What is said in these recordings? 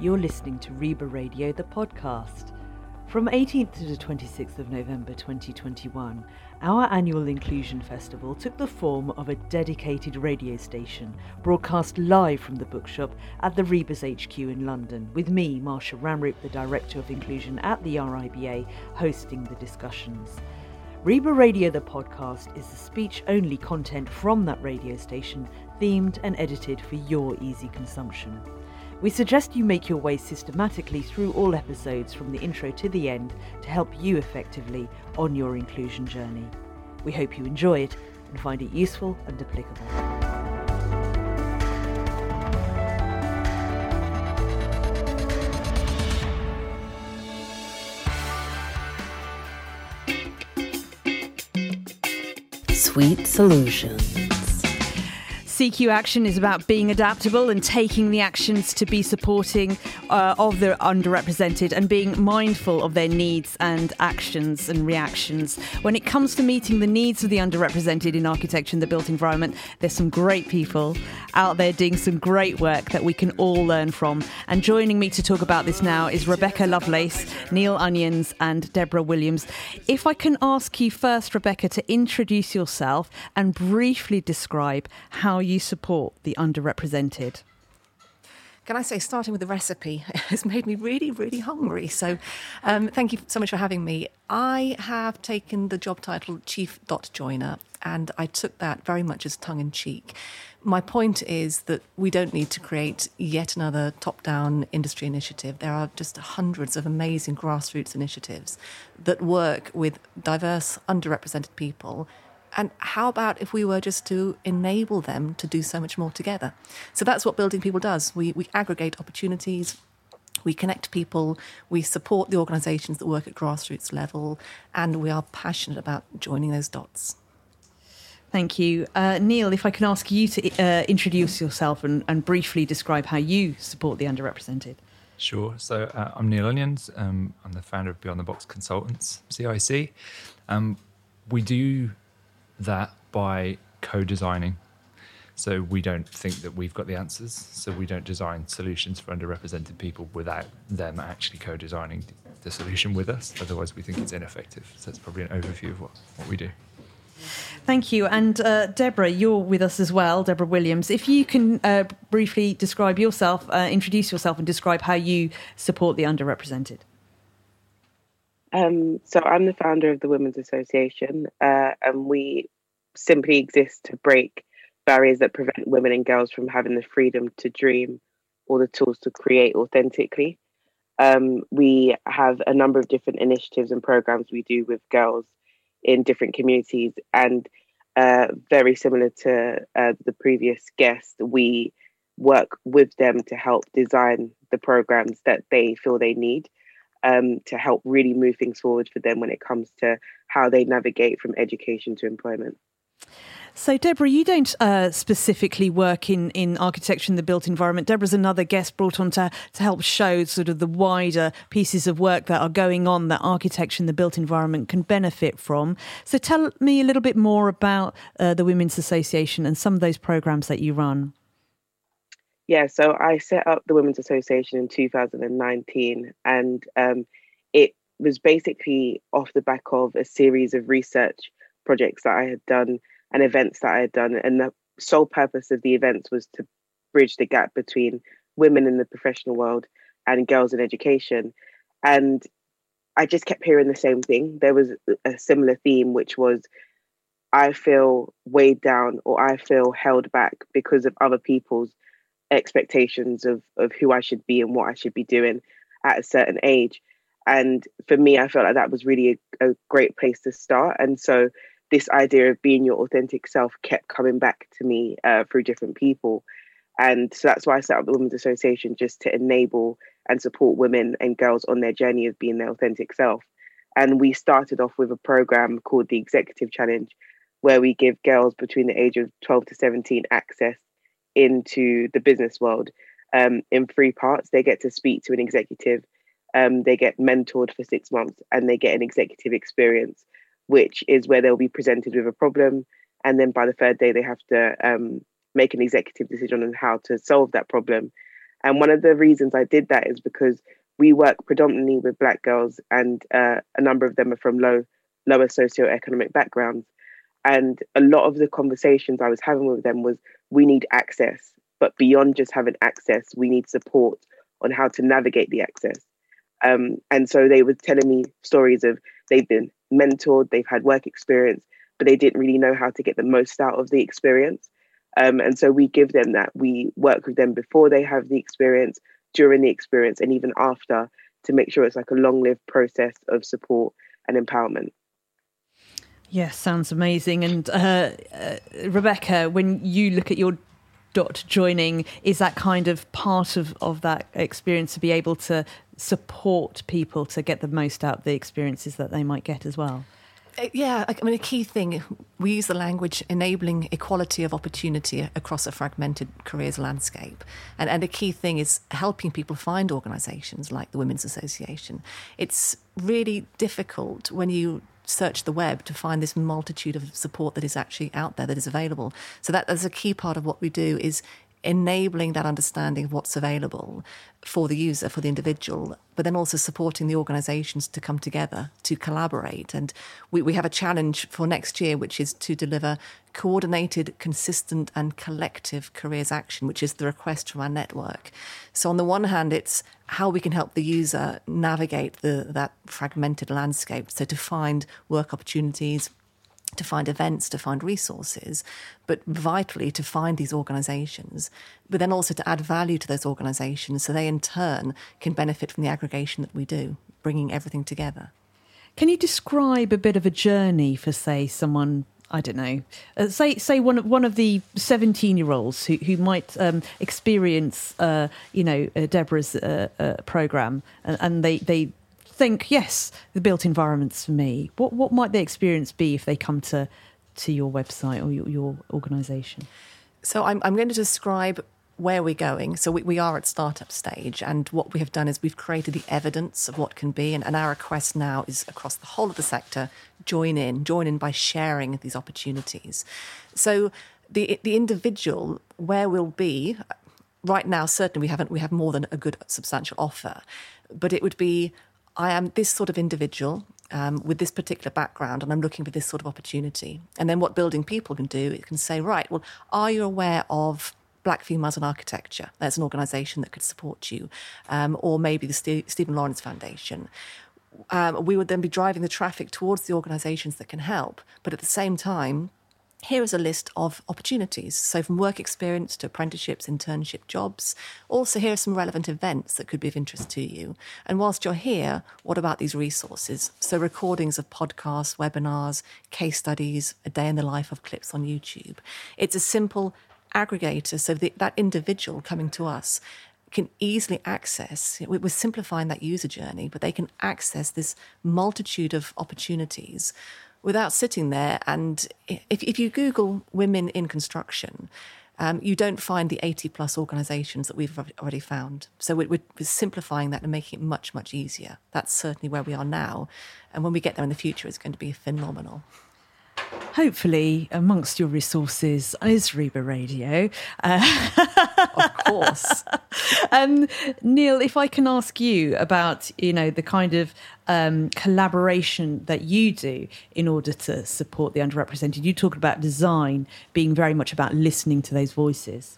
You're listening to RIBA Radio, the podcast. From 18th to the 26th of November 2021, our annual Inclusion Festival took the form of a dedicated radio station broadcast live from the bookshop at the RIBA's HQ in London, with me, Marsha Ramroop, the Director of Inclusion at the RIBA, hosting the discussions. RIBA Radio the podcast is the speech only content from that radio station, themed and edited for your easy consumption. We suggest you make your way systematically through all episodes from the intro to the end to help you effectively on your inclusion journey. We hope you enjoy it and find it useful and applicable. Sweet Solutions. CQ Action is about being adaptable and taking the actions to be supporting uh, of the underrepresented and being mindful of their needs and actions and reactions. When it comes to meeting the needs of the underrepresented in architecture and the built environment, there's some great people out there doing some great work that we can all learn from. And joining me to talk about this now is Rebecca Lovelace, Neil Onions, and Deborah Williams. If I can ask you first, Rebecca, to introduce yourself and briefly describe how you you support the underrepresented? Can I say, starting with the recipe has made me really, really hungry. So, um, thank you so much for having me. I have taken the job title Chief Dot Joiner, and I took that very much as tongue in cheek. My point is that we don't need to create yet another top down industry initiative. There are just hundreds of amazing grassroots initiatives that work with diverse, underrepresented people and how about if we were just to enable them to do so much more together? So that's what Building People does. We, we aggregate opportunities, we connect people, we support the organisations that work at grassroots level, and we are passionate about joining those dots. Thank you. Uh, Neil, if I can ask you to uh, introduce yourself and, and, briefly describe how you support the underrepresented. Sure. So uh, I'm Neil Onions. Um, I'm the founder of Beyond the Box Consultants, CIC. Um, we do that by co designing. So we don't think that we've got the answers. So we don't design solutions for underrepresented people without them actually co designing the solution with us. Otherwise, we think it's ineffective. So that's probably an overview of what, what we do. Thank you. And uh, Deborah, you're with us as well, Deborah Williams. If you can uh, briefly describe yourself, uh, introduce yourself, and describe how you support the underrepresented. Um, so I'm the founder of the Women's Association, uh, and we simply exist to break barriers that prevent women and girls from having the freedom to dream or the tools to create authentically. Um, we have a number of different initiatives and programs we do with girls in different communities, and uh, very similar to uh, the previous guest, we work with them to help design the programs that they feel they need um, to help really move things forward for them when it comes to how they navigate from education to employment. So, Deborah, you don't uh, specifically work in, in architecture in the built environment. Deborah's another guest brought on to, to help show sort of the wider pieces of work that are going on that architecture in the built environment can benefit from. So, tell me a little bit more about uh, the Women's Association and some of those programs that you run. Yeah, so I set up the Women's Association in 2019, and um, it was basically off the back of a series of research projects that I had done and events that I had done. And the sole purpose of the events was to bridge the gap between women in the professional world and girls in education. And I just kept hearing the same thing. There was a similar theme, which was I feel weighed down or I feel held back because of other people's expectations of of who I should be and what I should be doing at a certain age. And for me, I felt like that was really a, a great place to start. And so this idea of being your authentic self kept coming back to me uh, through different people. And so that's why I set up the Women's Association just to enable and support women and girls on their journey of being their authentic self. And we started off with a program called the Executive Challenge, where we give girls between the age of 12 to 17 access into the business world um, in three parts. They get to speak to an executive, um, they get mentored for six months, and they get an executive experience, which is where they'll be presented with a problem. And then by the third day, they have to um, make an executive decision on how to solve that problem. And one of the reasons I did that is because we work predominantly with Black girls, and uh, a number of them are from low, lower socioeconomic backgrounds. And a lot of the conversations I was having with them was we need access, but beyond just having access, we need support on how to navigate the access. Um, and so they were telling me stories of they've been mentored, they've had work experience, but they didn't really know how to get the most out of the experience. Um, and so we give them that. We work with them before they have the experience, during the experience, and even after to make sure it's like a long lived process of support and empowerment. Yes, sounds amazing. And uh, uh, Rebecca, when you look at your dot joining, is that kind of part of, of that experience to be able to support people to get the most out of the experiences that they might get as well? Uh, yeah, I mean, a key thing, we use the language enabling equality of opportunity across a fragmented careers landscape. And, and a key thing is helping people find organisations like the Women's Association. It's really difficult when you search the web to find this multitude of support that is actually out there that is available. So that that is a key part of what we do is enabling that understanding of what's available for the user, for the individual, but then also supporting the organizations to come together, to collaborate. And we, we have a challenge for next year, which is to deliver coordinated, consistent, and collective careers action, which is the request from our network. So, on the one hand, it's how we can help the user navigate the, that fragmented landscape. So, to find work opportunities, to find events, to find resources, but vitally to find these organizations, but then also to add value to those organizations so they in turn can benefit from the aggregation that we do, bringing everything together. Can you describe a bit of a journey for, say, someone I don't know. Uh, say say one of one of the seventeen year olds who who might um, experience, uh, you know, uh, Deborah's uh, uh, program, and, and, they they think, yes, the built environment's for me. What what might the experience be if they come to to your website or your, your organisation? So I'm I'm going to describe where we're going. So we, we are at startup stage, and what we have done is we've created the evidence of what can be, and, and our request now is across the whole of the sector join in, join in by sharing these opportunities. So the the individual where we'll be right now certainly we haven't we have more than a good substantial offer but it would be I am this sort of individual um, with this particular background and I'm looking for this sort of opportunity. And then what building people can do, it can say, right, well, are you aware of Black Females in Architecture? There's an organisation that could support you, um, or maybe the St- Stephen Lawrence Foundation. Um, we would then be driving the traffic towards the organisations that can help, but at the same time, here is a list of opportunities. So, from work experience to apprenticeships, internship jobs. Also, here are some relevant events that could be of interest to you. And whilst you're here, what about these resources? So, recordings of podcasts, webinars, case studies, a day in the life of clips on YouTube. It's a simple aggregator so that, that individual coming to us can easily access, we're simplifying that user journey, but they can access this multitude of opportunities without sitting there. And if, if you Google women in construction, um, you don't find the 80 plus organizations that we've already found. So we're, we're, simplifying that and making it much, much easier. That's certainly where we are now. And when we get there in the future, it's going to be phenomenal. Hopefully, amongst your resources is RIBA Radio. Uh, of course. um, Neil, if I can ask you about, you know, the kind of um, collaboration that you do in order to support the underrepresented. You talk about design being very much about listening to those voices.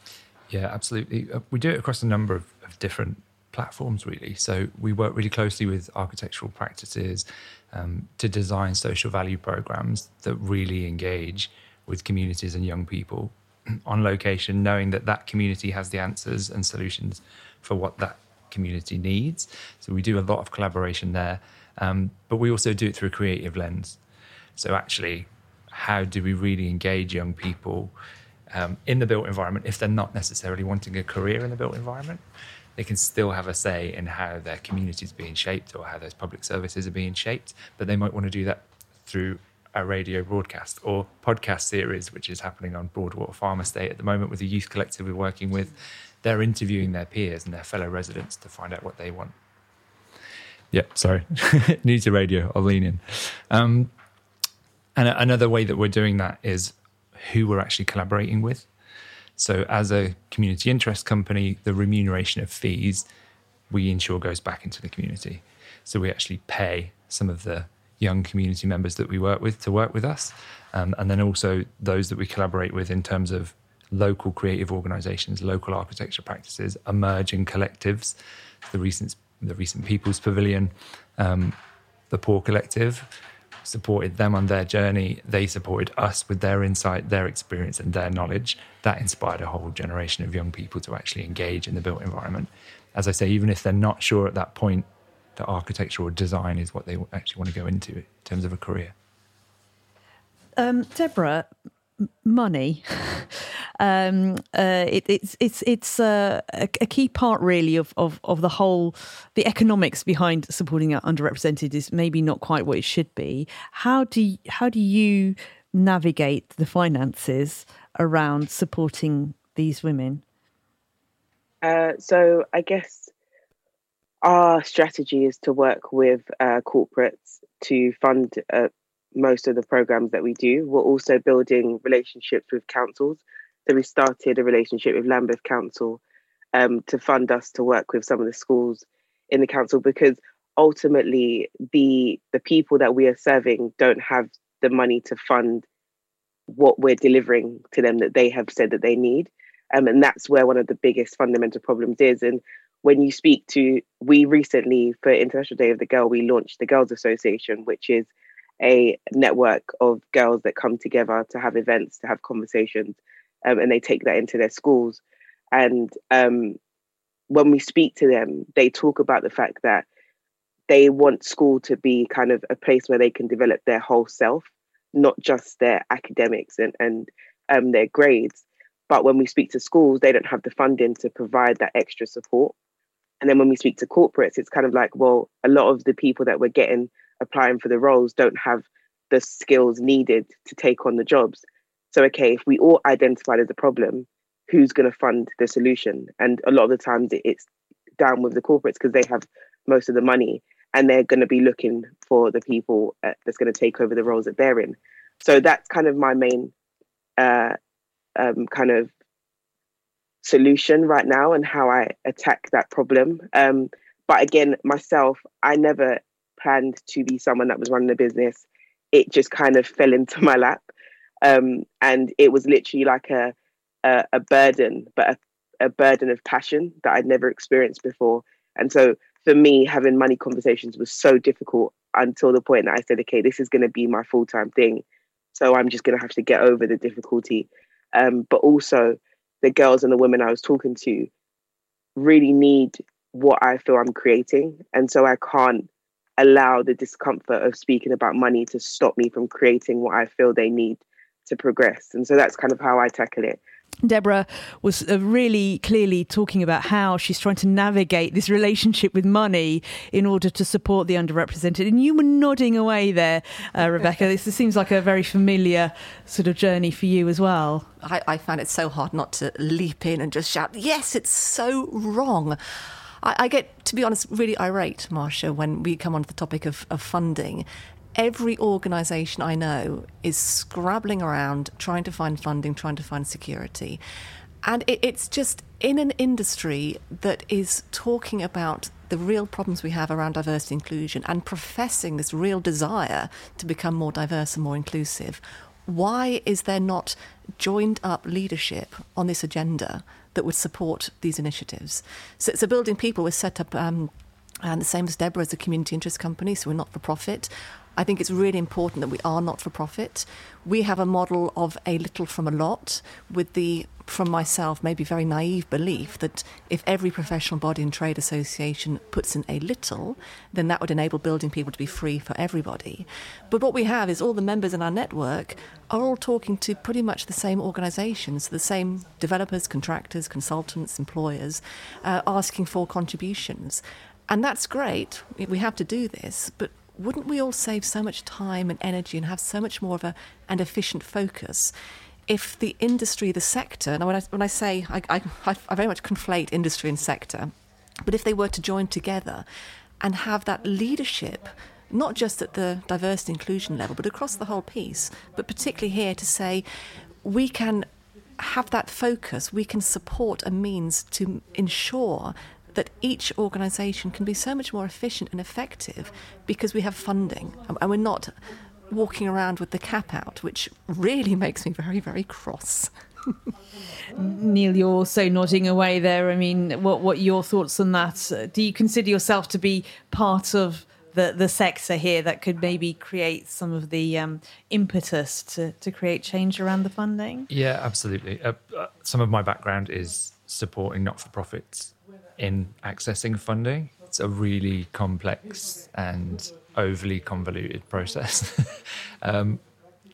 Yeah, absolutely. Uh, we do it across a number of, of different platforms, really. So we work really closely with architectural practices um, to design social value programs that really engage with communities and young people on location, knowing that that community has the answers and solutions for what that community needs. So we do a lot of collaboration there, um, but we also do it through a creative lens. So actually, how do we really engage young people um, in the built environment if they're not necessarily wanting a career in the built environment? They can still have a say in how their community is being shaped or how those public services are being shaped, but they might want to do that through a radio broadcast or podcast series, which is happening on Broadwater Farm Estate at the moment with a youth collective we're working with. They're interviewing their peers and their fellow residents to find out what they want. Yeah, sorry. New to radio, I'll lean in. Um, and another way that we're doing that is who we're actually collaborating with. So, as a community interest company, the remuneration of fees we ensure goes back into the community. So, we actually pay some of the young community members that we work with to work with us. Um, and then also those that we collaborate with in terms of local creative organizations, local architecture practices, emerging collectives, the recent, the recent People's Pavilion, um, the Poor Collective, supported them on their journey. They supported us with their insight, their experience, and their knowledge. That inspired a whole generation of young people to actually engage in the built environment. As I say, even if they're not sure at that point that architecture or design is what they actually want to go into in terms of a career. Um, Deborah, money. um, uh, it, it's it's it's uh, a, a, key part really of, of of the whole the economics behind supporting underrepresented is maybe not quite what it should be. How do you, how do you navigate the finances around supporting these women? Uh, so I guess our strategy is to work with uh, corporates to fund uh, most of the programs that we do. We're also building relationships with councils. So we started a relationship with Lambeth Council um, to fund us to work with some of the schools in the council because ultimately the the people that we are serving don't have the money to fund what we're delivering to them that they have said that they need. Um, and that's where one of the biggest fundamental problems is. And when you speak to, we recently, for International Day of the Girl, we launched the Girls Association, which is a network of girls that come together to have events, to have conversations, um, and they take that into their schools. And um, when we speak to them, they talk about the fact that they want school to be kind of a place where they can develop their whole self, not just their academics and, and um, their grades. But when we speak to schools, they don't have the funding to provide that extra support. And then when we speak to corporates, it's kind of like, well, a lot of the people that we're getting applying for the roles don't have the skills needed to take on the jobs. So, okay, if we all identify as a problem, who's going to fund the solution? And a lot of the times it's down with the corporates because they have most of the money and they're going to be looking for the people uh, that's going to take over the roles that they're in. So that's kind of my main uh, um, kind of solution right now and how I attack that problem. Um, but again, myself, I never planned to be someone that was running a business. It just kind of fell into my lap. Um, and it was literally like a, a, a burden, but a, a burden of passion that I'd never experienced before. And so for me, having money conversations was so difficult until the point that I said, okay, this is going to be my full time thing. So I'm just going to have to get over the difficulty. Um, but also, the girls and the women I was talking to really need what I feel I'm creating. And so I can't allow the discomfort of speaking about money to stop me from creating what I feel they need to progress. And so that's kind of how I tackle it. Deborah was uh, really clearly talking about how she's trying to navigate this relationship with money in order to support the underrepresented. And you were nodding away there, uh, Rebecca. this seems like a very familiar sort of journey for you as well. I, I found it so hard not to leap in and just shout, Yes, it's so wrong. I, I get, to be honest, really irate, Marsha, when we come on to the topic of, of funding every organisation I know is scrabbling around trying to find funding, trying to find security. And it, it's just in an industry that is talking about the real problems we have around diversity inclusion and professing this real desire to become more diverse and more inclusive. Why is there not joined up leadership on this agenda that would support these initiatives? So, so Building People was set up um, and the same as Deborah as a community interest company, so we're not for profit. I think it's really important that we are not for profit. We have a model of a little from a lot, with the, from myself, maybe very naive belief that if every professional body and trade association puts in a little, then that would enable building people to be free for everybody. But what we have is all the members in our network are all talking to pretty much the same organisations, the same developers, contractors, consultants, employers, uh, asking for contributions. And that's great. We have to do this, but wouldn't we all save so much time and energy and have so much more of a, an efficient focus if the industry, the sector, now when I, when I say, I, I, I very much conflate industry and sector, but if they were to join together and have that leadership, not just at the diversity inclusion level, but across the whole piece, but particularly here to say we can have that focus, we can support a means to ensure that each organisation can be so much more efficient and effective because we have funding. And we're not walking around with the cap out, which really makes me very, very cross. Neil, you're also nodding away there. I mean, what what are your thoughts on that? Do you consider yourself to be part of the, the sector here that could maybe create some of the um, impetus to, to create change around the funding? Yeah, absolutely. Uh, uh, some of my background is supporting not for profits in accessing funding. It's a really complex and overly convoluted process. um,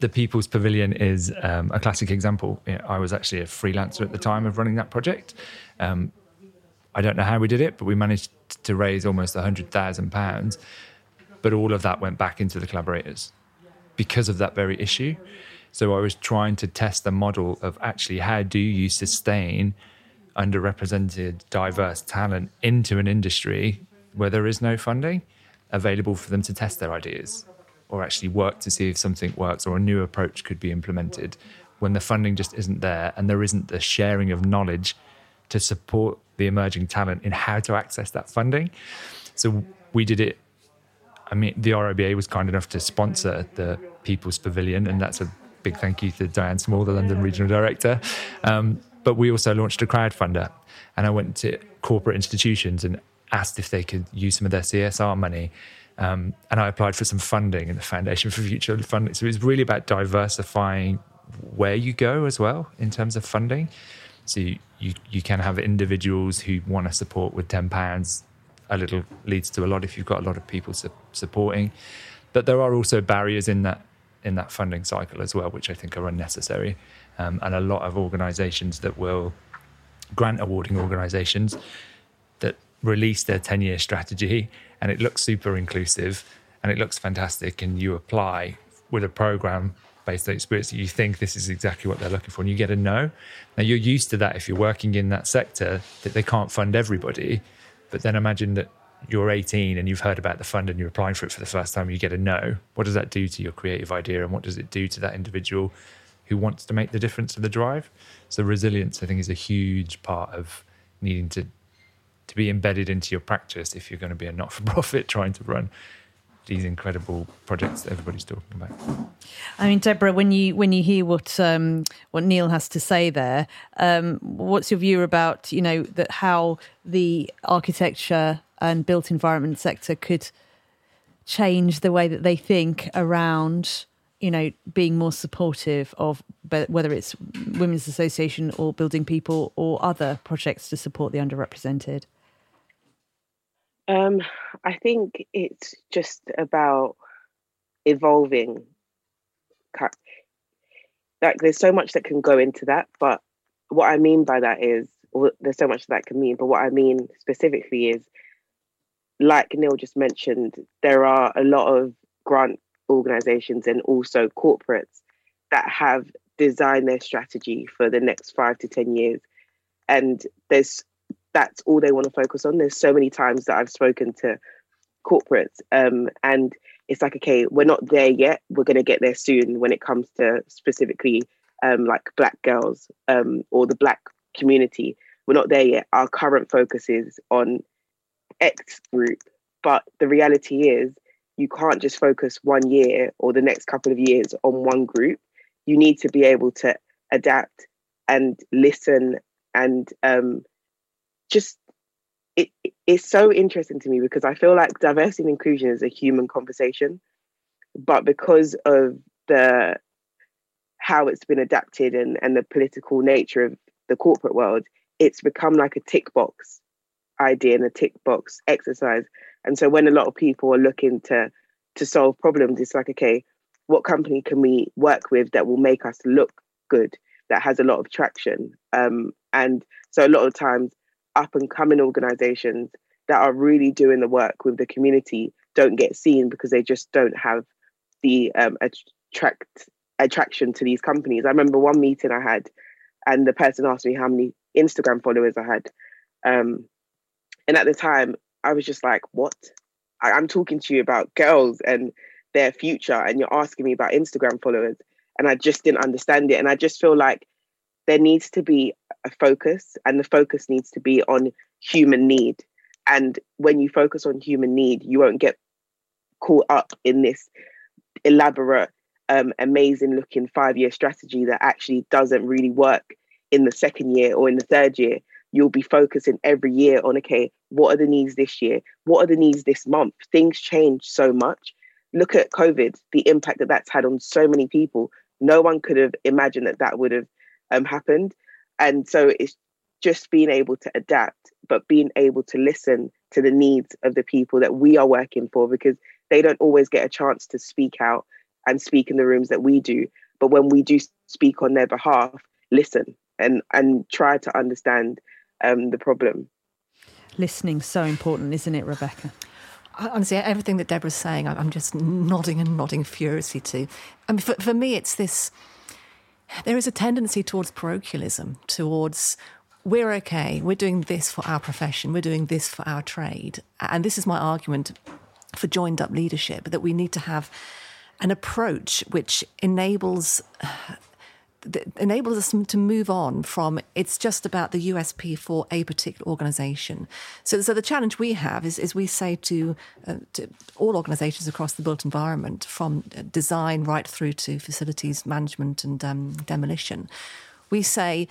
the People's Pavilion is um, a classic example. I was actually a freelancer at the time of running that project. Um, I don't know how we did it, but we managed to raise almost £100,000. But all of that went back into the collaborators because of that very issue. So I was trying to test the model of actually how do you sustain underrepresented, diverse talent into an industry where there is no funding available for them to test their ideas or actually work to see if something works or a new approach could be implemented when the funding just isn't there and there isn't the sharing of knowledge to support the emerging talent in how to access that funding. So we did it. I mean, the RIBA was kind enough to sponsor the People's Pavilion, and that's a big thank you to Diane Small, the London Regional Director. Um, but we also launched a crowdfunder, and I went to corporate institutions and asked if they could use some of their CSR money. Um, and I applied for some funding in the Foundation for Future Funding. So it's really about diversifying where you go as well in terms of funding. So you, you, you can have individuals who want to support with £10. A little leads to a lot if you've got a lot of people su- supporting. But there are also barriers in that in that funding cycle as well, which I think are unnecessary. Um, and a lot of organisations that will grant awarding organisations release their 10 year strategy and it looks super inclusive and it looks fantastic and you apply with a program based on experience that you think this is exactly what they're looking for and you get a no. Now you're used to that if you're working in that sector that they can't fund everybody but then imagine that you're 18 and you've heard about the fund and you're applying for it for the first time you get a no. What does that do to your creative idea and what does it do to that individual who wants to make the difference to the drive? So resilience i think is a huge part of needing to to be embedded into your practice if you're going to be a not for profit trying to run these incredible projects that everybody's talking about. I mean, Deborah, when you when you hear what um, what Neil has to say there, um, what's your view about you know that how the architecture and built environment sector could change the way that they think around you know being more supportive of whether it's women's association or building people or other projects to support the underrepresented um, I think it's just about evolving. Like, there's so much that can go into that, but what I mean by that is, there's so much that can mean, but what I mean specifically is, like Neil just mentioned, there are a lot of grant organizations and also corporates that have designed their strategy for the next five to 10 years. And there's that's all they want to focus on. There's so many times that I've spoken to corporates, um, and it's like, okay, we're not there yet. We're going to get there soon when it comes to specifically um, like Black girls um, or the Black community. We're not there yet. Our current focus is on X group, but the reality is, you can't just focus one year or the next couple of years on one group. You need to be able to adapt and listen and um, just it, it's so interesting to me because I feel like diversity and inclusion is a human conversation, but because of the how it's been adapted and, and the political nature of the corporate world, it's become like a tick box idea and a tick box exercise. And so when a lot of people are looking to to solve problems, it's like, okay, what company can we work with that will make us look good, that has a lot of traction? Um, and so a lot of times up and coming organizations that are really doing the work with the community don't get seen because they just don't have the um, attract attraction to these companies. I remember one meeting I had, and the person asked me how many Instagram followers I had, um, and at the time I was just like, "What? I- I'm talking to you about girls and their future, and you're asking me about Instagram followers," and I just didn't understand it, and I just feel like there needs to be a focus, and the focus needs to be on human need. And when you focus on human need, you won't get caught up in this elaborate, um, amazing looking five year strategy that actually doesn't really work in the second year or in the third year. You'll be focusing every year on, okay, what are the needs this year? What are the needs this month? Things change so much. Look at COVID, the impact that that's had on so many people. No one could have imagined that that would have um, happened. And so it's just being able to adapt, but being able to listen to the needs of the people that we are working for because they don't always get a chance to speak out and speak in the rooms that we do. But when we do speak on their behalf, listen and and try to understand um, the problem. Listening so important, isn't it, Rebecca? honestly, everything that Deborah's saying, I'm just nodding and nodding furiously to. I mean, for, for me, it's this there is a tendency towards parochialism, towards we're okay, we're doing this for our profession, we're doing this for our trade. And this is my argument for joined up leadership that we need to have an approach which enables enables us to move on from it's just about the USP for a particular organisation. So, so the challenge we have is, is we say to, uh, to all organisations across the built environment, from design right through to facilities management and um, demolition, we say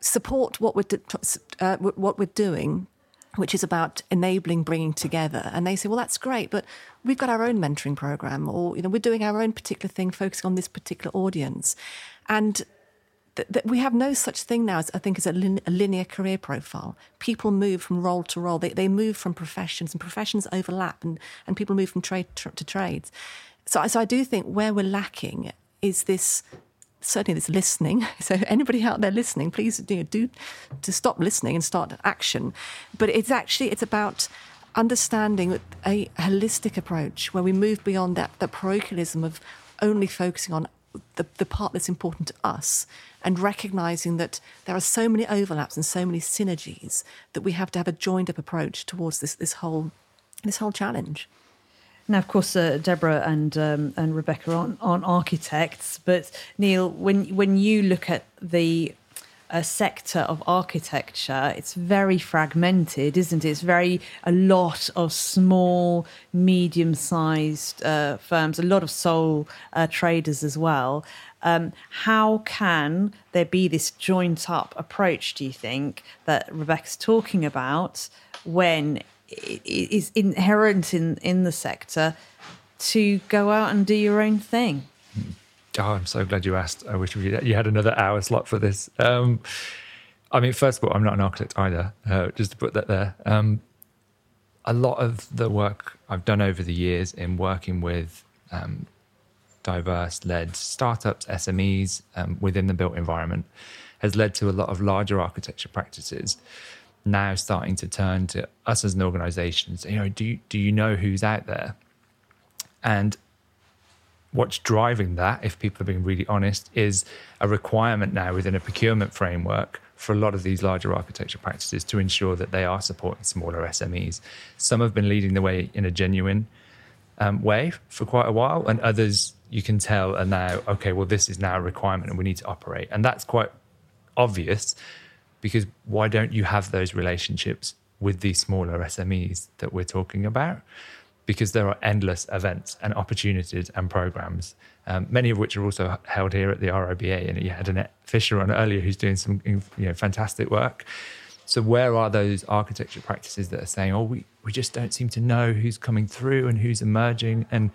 support what we're uh, what we're doing which is about enabling bringing together and they say well that's great but we've got our own mentoring program or you know we're doing our own particular thing focusing on this particular audience and th- th- we have no such thing now as I think as a, lin- a, linear career profile. People move from role to role. They, they move from professions, and professions overlap, and, and people move from trade to, to trades. So, so I do think where we're lacking is this certainly this listening. So anybody out there listening, please you know, do to stop listening and start action. But it's actually it's about understanding a holistic approach where we move beyond that that parochialism of only focusing on the, the part that's important to us and recognizing that there are so many overlaps and so many synergies that we have to have a joined up approach towards this, this whole this whole challenge. Now, of course, uh, Deborah and um, and Rebecca aren't, aren't architects, but Neil, when when you look at the a sector of architecture, it's very fragmented, isn't it? It's very a lot of small, medium-sized uh, firms, a lot of sole uh, traders as well. Um, how can there be this joint-up approach? Do you think that Rebecca's talking about when it is inherent in in the sector to go out and do your own thing? Hmm. Oh, I'm so glad you asked. I wish you had another hour slot for this. Um, I mean, first of all, I'm not an architect either, uh, just to put that there. Um, a lot of the work I've done over the years in working with um, diverse led startups, SMEs um, within the built environment has led to a lot of larger architecture practices now starting to turn to us as an organization say, you know, do do you know who's out there? And what's driving that, if people are being really honest, is a requirement now within a procurement framework for a lot of these larger architecture practices to ensure that they are supporting smaller SMEs. Some have been leading the way in a genuine um, way for quite a while, and others you can tell are now, okay, well, this is now a requirement and we need to operate. And that's quite obvious because why don't you have those relationships with these smaller SMEs that we're talking about? Because there are endless events and opportunities and programs, um, many of which are also held here at the RIBA. And you had Annette Fisher on earlier who's doing some you know, fantastic work. So, where are those architecture practices that are saying, oh, we, we just don't seem to know who's coming through and who's emerging? And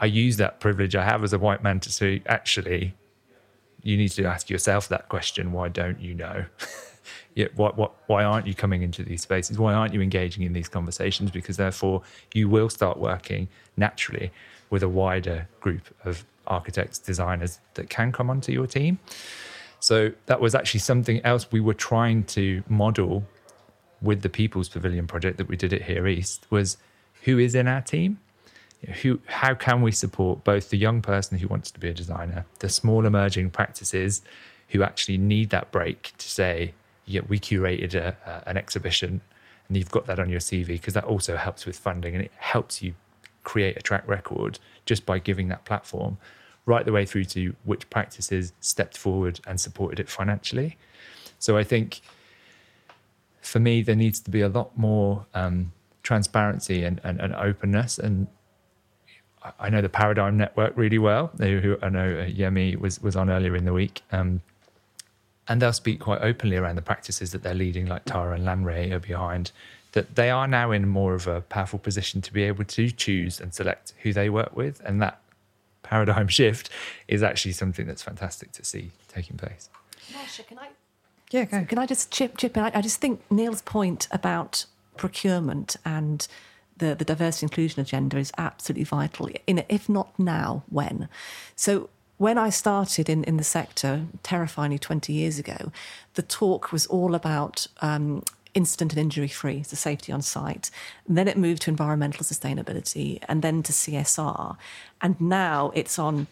I use that privilege I have as a white man to say, actually, you need to ask yourself that question why don't you know? yeah, what, what, why aren't you coming into these spaces? Why aren't you engaging in these conversations? Because therefore, you will start working naturally with a wider group of architects, designers that can come onto your team. So that was actually something else we were trying to model with the People's Pavilion project that we did at Here East was who is in our team? Who, how can we support both the young person who wants to be a designer, the small emerging practices who actually need that break to say, yeah, we curated a, a, an exhibition and you've got that on your CV because that also helps with funding and it helps you create a track record just by giving that platform right the way through to which practices stepped forward and supported it financially. So I think for me, there needs to be a lot more um, transparency and, and, and, openness. And I know the Paradigm Network really well, who I know uh, Yemi was, was on earlier in the week. Um, and they'll speak quite openly around the practices that they're leading, like Tara and Lanre are behind, that they are now in more of a powerful position to be able to choose and select who they work with. And that paradigm shift is actually something that's fantastic to see taking place. Marsha, can I? Yeah, go. Can I just chip chip in? I, I just think Neil's point about procurement and the, the diversity inclusion agenda is absolutely vital. In, if not now, when? So when I started in, in the sector, terrifyingly 20 years ago, the talk was all about um, and injury free, so safety on site. And then it moved to environmental sustainability and then to CSR. And now it's on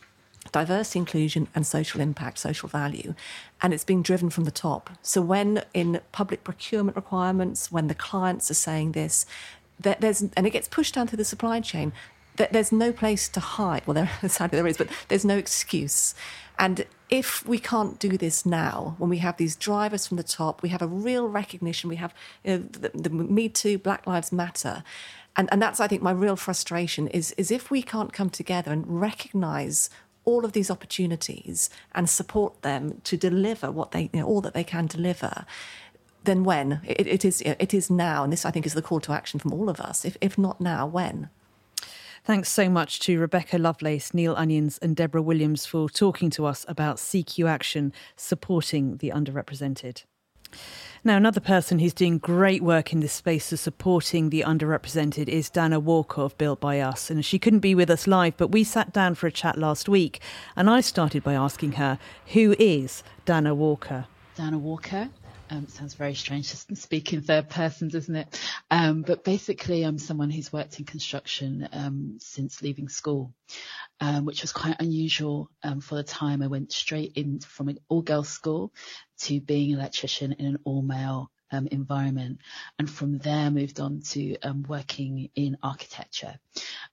diversity, inclusion, and social impact, social value. And it's being driven from the top. So when in public procurement requirements, when the clients are saying this, there's and it gets pushed down through the supply chain. There's no place to hide. Well, there sadly there is, but there's no excuse. And if we can't do this now, when we have these drivers from the top, we have a real recognition, we have you know, the, the Me Too, Black Lives Matter. And, and that's, I think, my real frustration is, is if we can't come together and recognize all of these opportunities and support them to deliver what they, you know, all that they can deliver, then when? It, it, is, it is now. And this, I think, is the call to action from all of us. If, if not now, when? Thanks so much to Rebecca Lovelace, Neil Onions, and Deborah Williams for talking to us about CQ Action supporting the underrepresented. Now, another person who's doing great work in this space of supporting the underrepresented is Danna Walker of Built by Us. And she couldn't be with us live, but we sat down for a chat last week. And I started by asking her, who is Danna Walker? Danna Walker um, sounds very strange to speak in third person, doesn't it? Um, but basically, I'm someone who's worked in construction um, since leaving school, um, which was quite unusual um, for the time. I went straight in from an all girls school to being an electrician in an all male um, environment. And from there moved on to um, working in architecture.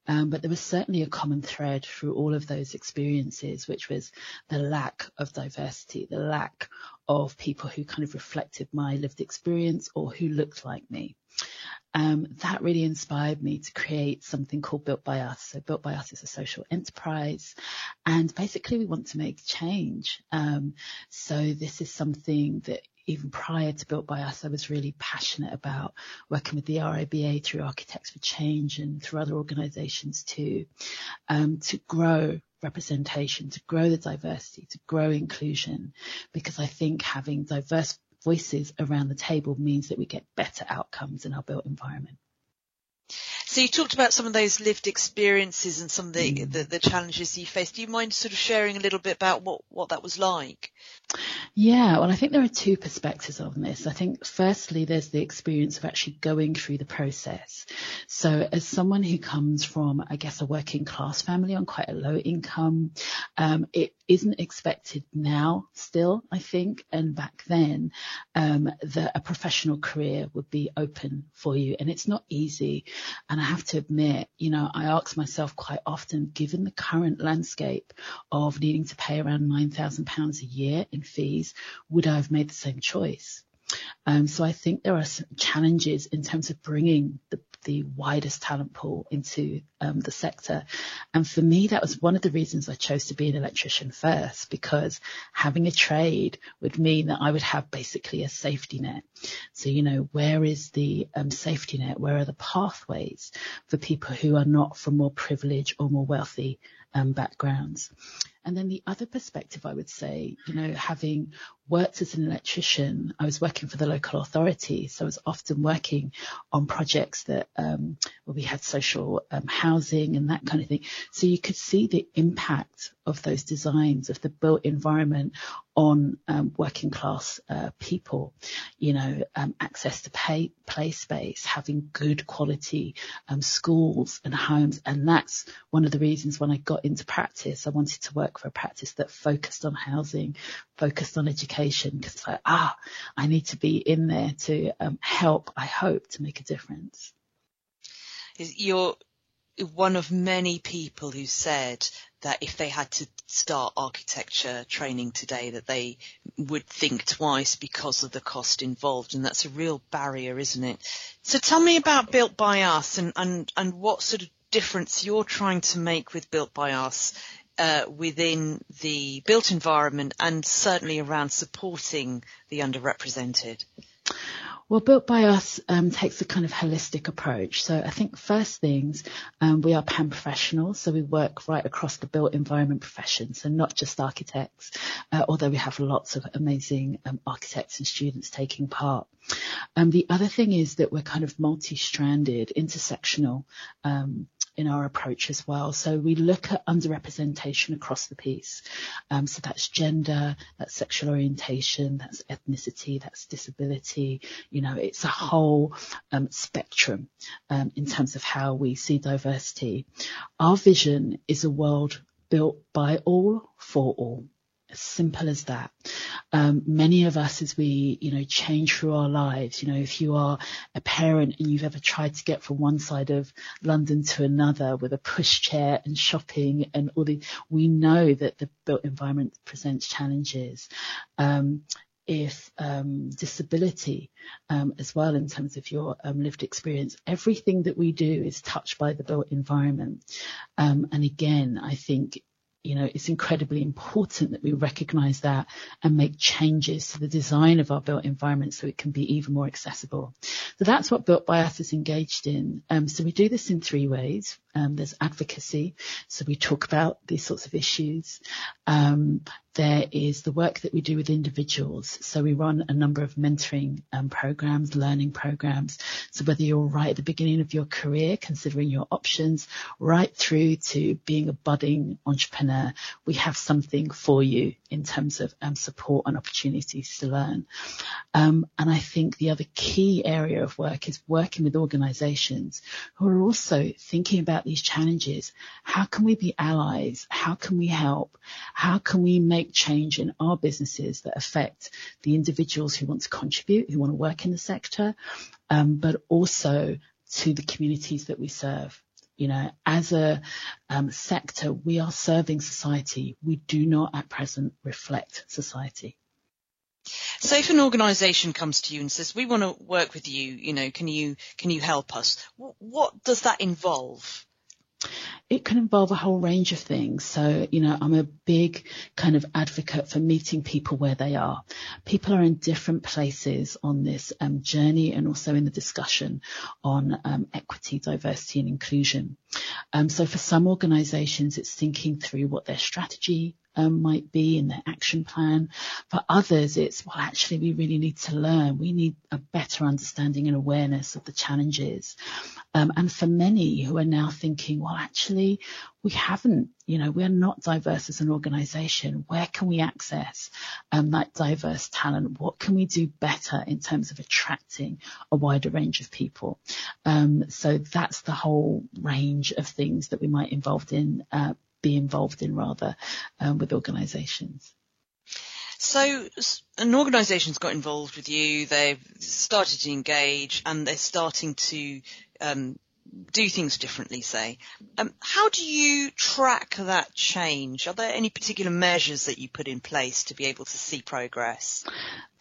Um, but there was certainly a common thread through all of those experiences, which was the lack of diversity, the lack of people who kind of reflected my lived experience or who looked like me. Um, that really inspired me to create something called Built by Us. So Built by Us is a social enterprise and basically we want to make change. Um, so this is something that even prior to Built by Us, I was really passionate about working with the RIBA through Architects for Change and through other organisations too, um, to grow representation, to grow the diversity, to grow inclusion, because I think having diverse voices around the table means that we get better outcomes in our built environment. So you talked about some of those lived experiences and some of the, mm. the, the, challenges you faced. Do you mind sort of sharing a little bit about what, what that was like? Yeah, well, I think there are two perspectives on this. I think firstly, there's the experience of actually going through the process. So as someone who comes from, I guess, a working class family on quite a low income, um, it isn't expected now still, I think, and back then, um, that a professional career would be open for you. And it's not easy. And I have to admit, you know, I ask myself quite often, given the current landscape of needing to pay around £9,000 a year in fees, would I have made the same choice? Um, so I think there are some challenges in terms of bringing the, the widest talent pool into um, the sector. And for me, that was one of the reasons I chose to be an electrician first, because having a trade would mean that I would have basically a safety net. So, you know, where is the um, safety net? Where are the pathways for people who are not from more privileged or more wealthy um, backgrounds? And then the other perspective, I would say, you know, having worked as an electrician, I was working for the local authority. So I was often working on projects that, um, where we had social um, housing and that kind of thing. So you could see the impact of those designs of the built environment on um, working class uh, people, you know, um, access to pay, play space, having good quality um, schools and homes. And that's one of the reasons when I got into practice, I wanted to work for a practice that focused on housing, focused on education, because it's like, ah, I need to be in there to um, help, I hope, to make a difference. You're one of many people who said that if they had to start architecture training today that they would think twice because of the cost involved and that's a real barrier isn't it so tell me about built by us and and and what sort of difference you're trying to make with built by us uh, within the built environment and certainly around supporting the underrepresented well, Built by Us um, takes a kind of holistic approach. So I think first things, um, we are pan professionals, so we work right across the built environment profession, so not just architects, uh, although we have lots of amazing um, architects and students taking part. Um, the other thing is that we're kind of multi-stranded, intersectional um, in our approach as well. So we look at underrepresentation across the piece. Um, so that's gender, that's sexual orientation, that's ethnicity, that's disability. You know, it's a whole um, spectrum um, in terms of how we see diversity. Our vision is a world built by all for all. As simple as that. Um, many of us, as we, you know, change through our lives, you know, if you are a parent and you've ever tried to get from one side of London to another with a pushchair and shopping and all the, we know that the built environment presents challenges. Um, if um, disability um, as well in terms of your um, lived experience. Everything that we do is touched by the built environment. Um, and again, I think you know, it's incredibly important that we recognize that and make changes to the design of our built environment so it can be even more accessible. So that's what Built by Us is engaged in. Um, so we do this in three ways. Um, there's advocacy. So we talk about these sorts of issues. Um, there is the work that we do with individuals. So we run a number of mentoring um, programs, learning programs. So whether you're right at the beginning of your career, considering your options, right through to being a budding entrepreneur, we have something for you in terms of um, support and opportunities to learn. Um, and I think the other key area of work is working with organizations who are also thinking about these challenges. How can we be allies? How can we help? How can we make change in our businesses that affect the individuals who want to contribute, who want to work in the sector, um, but also to the communities that we serve. You know, as a um, sector, we are serving society. We do not at present reflect society. So if an organisation comes to you and says, "We want to work with you," you know, can you can you help us? What does that involve? It can involve a whole range of things. So, you know, I'm a big kind of advocate for meeting people where they are. People are in different places on this um, journey and also in the discussion on um, equity, diversity and inclusion. Um, so for some organizations, it's thinking through what their strategy um, might be in their action plan. For others, it's, well, actually, we really need to learn. We need a better understanding and awareness of the challenges. Um, and for many who are now thinking, well, actually, we haven't, you know, we're not diverse as an organization. Where can we access um, that diverse talent? What can we do better in terms of attracting a wider range of people? Um, so that's the whole range of things that we might involved in, uh, be involved in rather um, with organisations. So an organisation's got involved with you, they've started to engage and they're starting to um, do things differently, say. Um, how do you track that change? Are there any particular measures that you put in place to be able to see progress?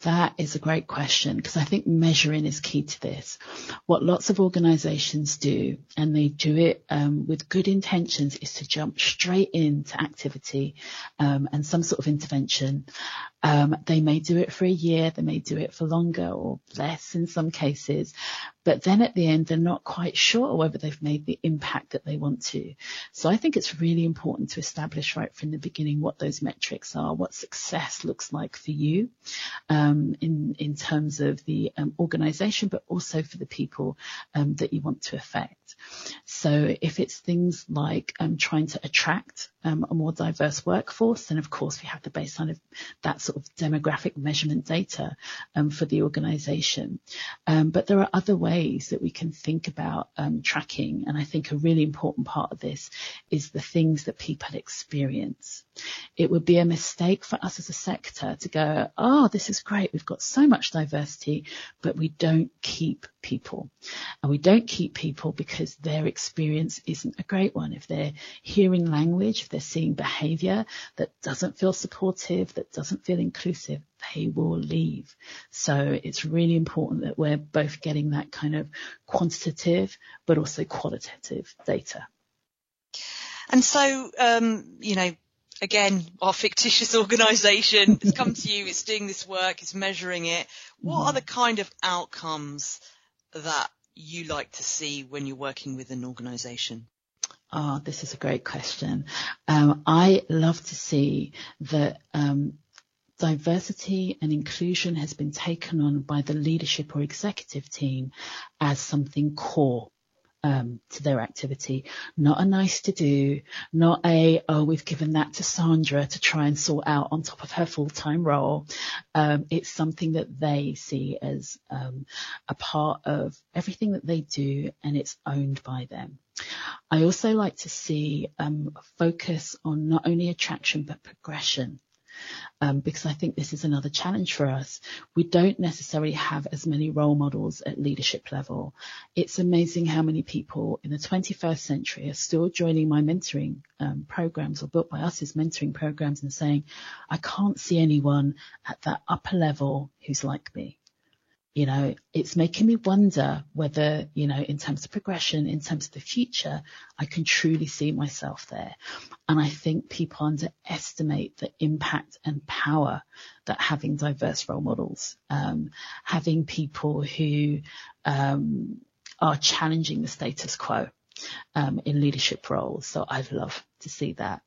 That is a great question because I think measuring is key to this. What lots of organisations do, and they do it um, with good intentions, is to jump straight into activity um, and some sort of intervention. Um, they may do it for a year, they may do it for longer or less in some cases, but then at the end they're not quite sure whether they've made the impact that they want to. So I think it's really important to establish right from the beginning what those metrics are, what success looks like for you. Um, um, in in terms of the um, organisation, but also for the people um, that you want to affect. So if it's things like um, trying to attract um, a more diverse workforce, then of course we have the baseline of that sort of demographic measurement data um, for the organisation. but there are other ways that we can think about tracking. And I think a really important part of this is the things that people experience. It would be a mistake for us as a sector to go, oh, this is great. We've got so much diversity, but we don't keep people. And we don't keep people because their experience isn't a great one. If they're hearing language, if they're seeing behavior that doesn't feel supportive, that doesn't feel inclusive, they will leave. So it's really important that we're both getting that kind of quantitative, but also qualitative data. And so, um, you know, again, our fictitious organisation has come to you, it's doing this work, it's measuring it. What are the kind of outcomes that you like to see when you're working with an organisation? Oh, this is a great question. Um, I love to see that um, diversity and inclusion has been taken on by the leadership or executive team as something core um, to their activity. Not a nice to do, not a, oh, we've given that to Sandra to try and sort out on top of her full-time role. Um, it's something that they see as um, a part of everything that they do and it's owned by them. I also like to see um, focus on not only attraction but progression um, because I think this is another challenge for us. We don't necessarily have as many role models at leadership level. It's amazing how many people in the 21st century are still joining my mentoring um, programs or built by us as mentoring programs and saying, I can't see anyone at that upper level who's like me you know, it's making me wonder whether, you know, in terms of progression, in terms of the future, I can truly see myself there. And I think people underestimate the impact and power that having diverse role models, um, having people who, um, are challenging the status quo, um, in leadership roles. So I'd love to see that.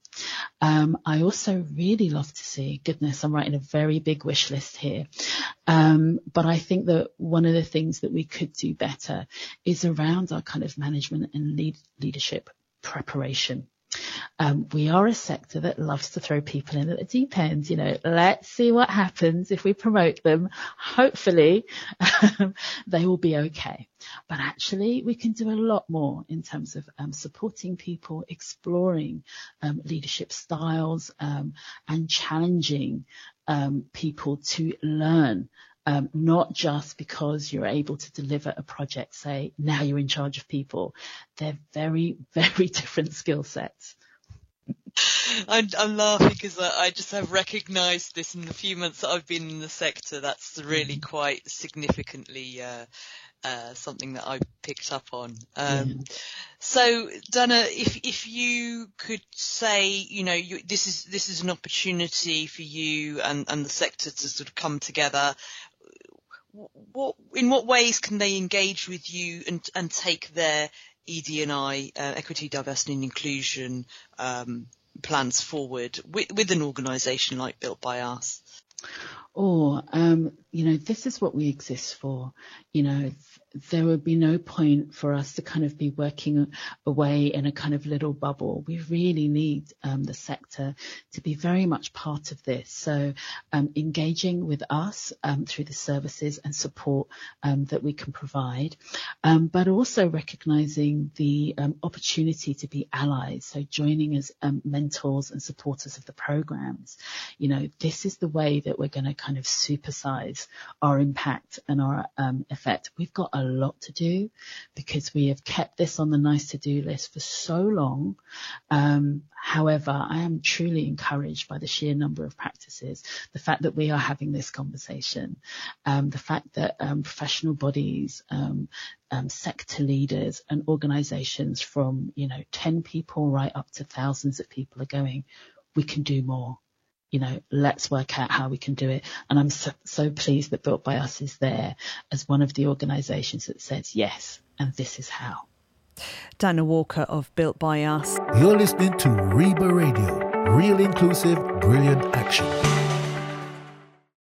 Um, I also really love to see, goodness, I'm writing a very big wish list here. Um, but I think that one of the things that we could do better is around our kind of management and lead, leadership preparation. Um, we are a sector that loves to throw people in at the deep end. You know, let's see what happens if we promote them. Hopefully, um, they will be okay. But actually, we can do a lot more in terms of um, supporting people, exploring um, leadership styles, um, and challenging um, people to learn um, not just because you're able to deliver a project, say, now you're in charge of people. They're very, very different skill sets. I'm, I'm, laughing because I, I, just have recognised this in the few months that I've been in the sector. That's really mm-hmm. quite significantly uh, uh, something that I picked up on. Um. So, Danna, if if you could say, you know, you, this is this is an opportunity for you and, and the sector to sort of come together what in what ways can they engage with you and and take their ED&I uh, equity, diversity and inclusion um, plans forward with, with an organisation like Built by Us? Or, um, you know, this is what we exist for. You know, there would be no point for us to kind of be working away in a kind of little bubble. We really need um, the sector to be very much part of this. So um, engaging with us um, through the services and support um, that we can provide, um, but also recognizing the um, opportunity to be allies. So joining as mentors and supporters of the programs. You know, this is the way that we're going to kind of supersize our impact and our effect. We've got a a lot to do because we have kept this on the nice to do list for so long. Um, however, I am truly encouraged by the sheer number of practices, the fact that we are having this conversation, um, the fact that um, professional bodies, um, um, sector leaders and organizations from, you know, 10 people right up to thousands of people are going, we can do more you know, let's work out how we can do it. And I'm so, so pleased that Built by Us is there as one of the organisations that says yes, and this is how. Danna Walker of Built by Us. You're listening to RIBA Radio, real inclusive, brilliant action.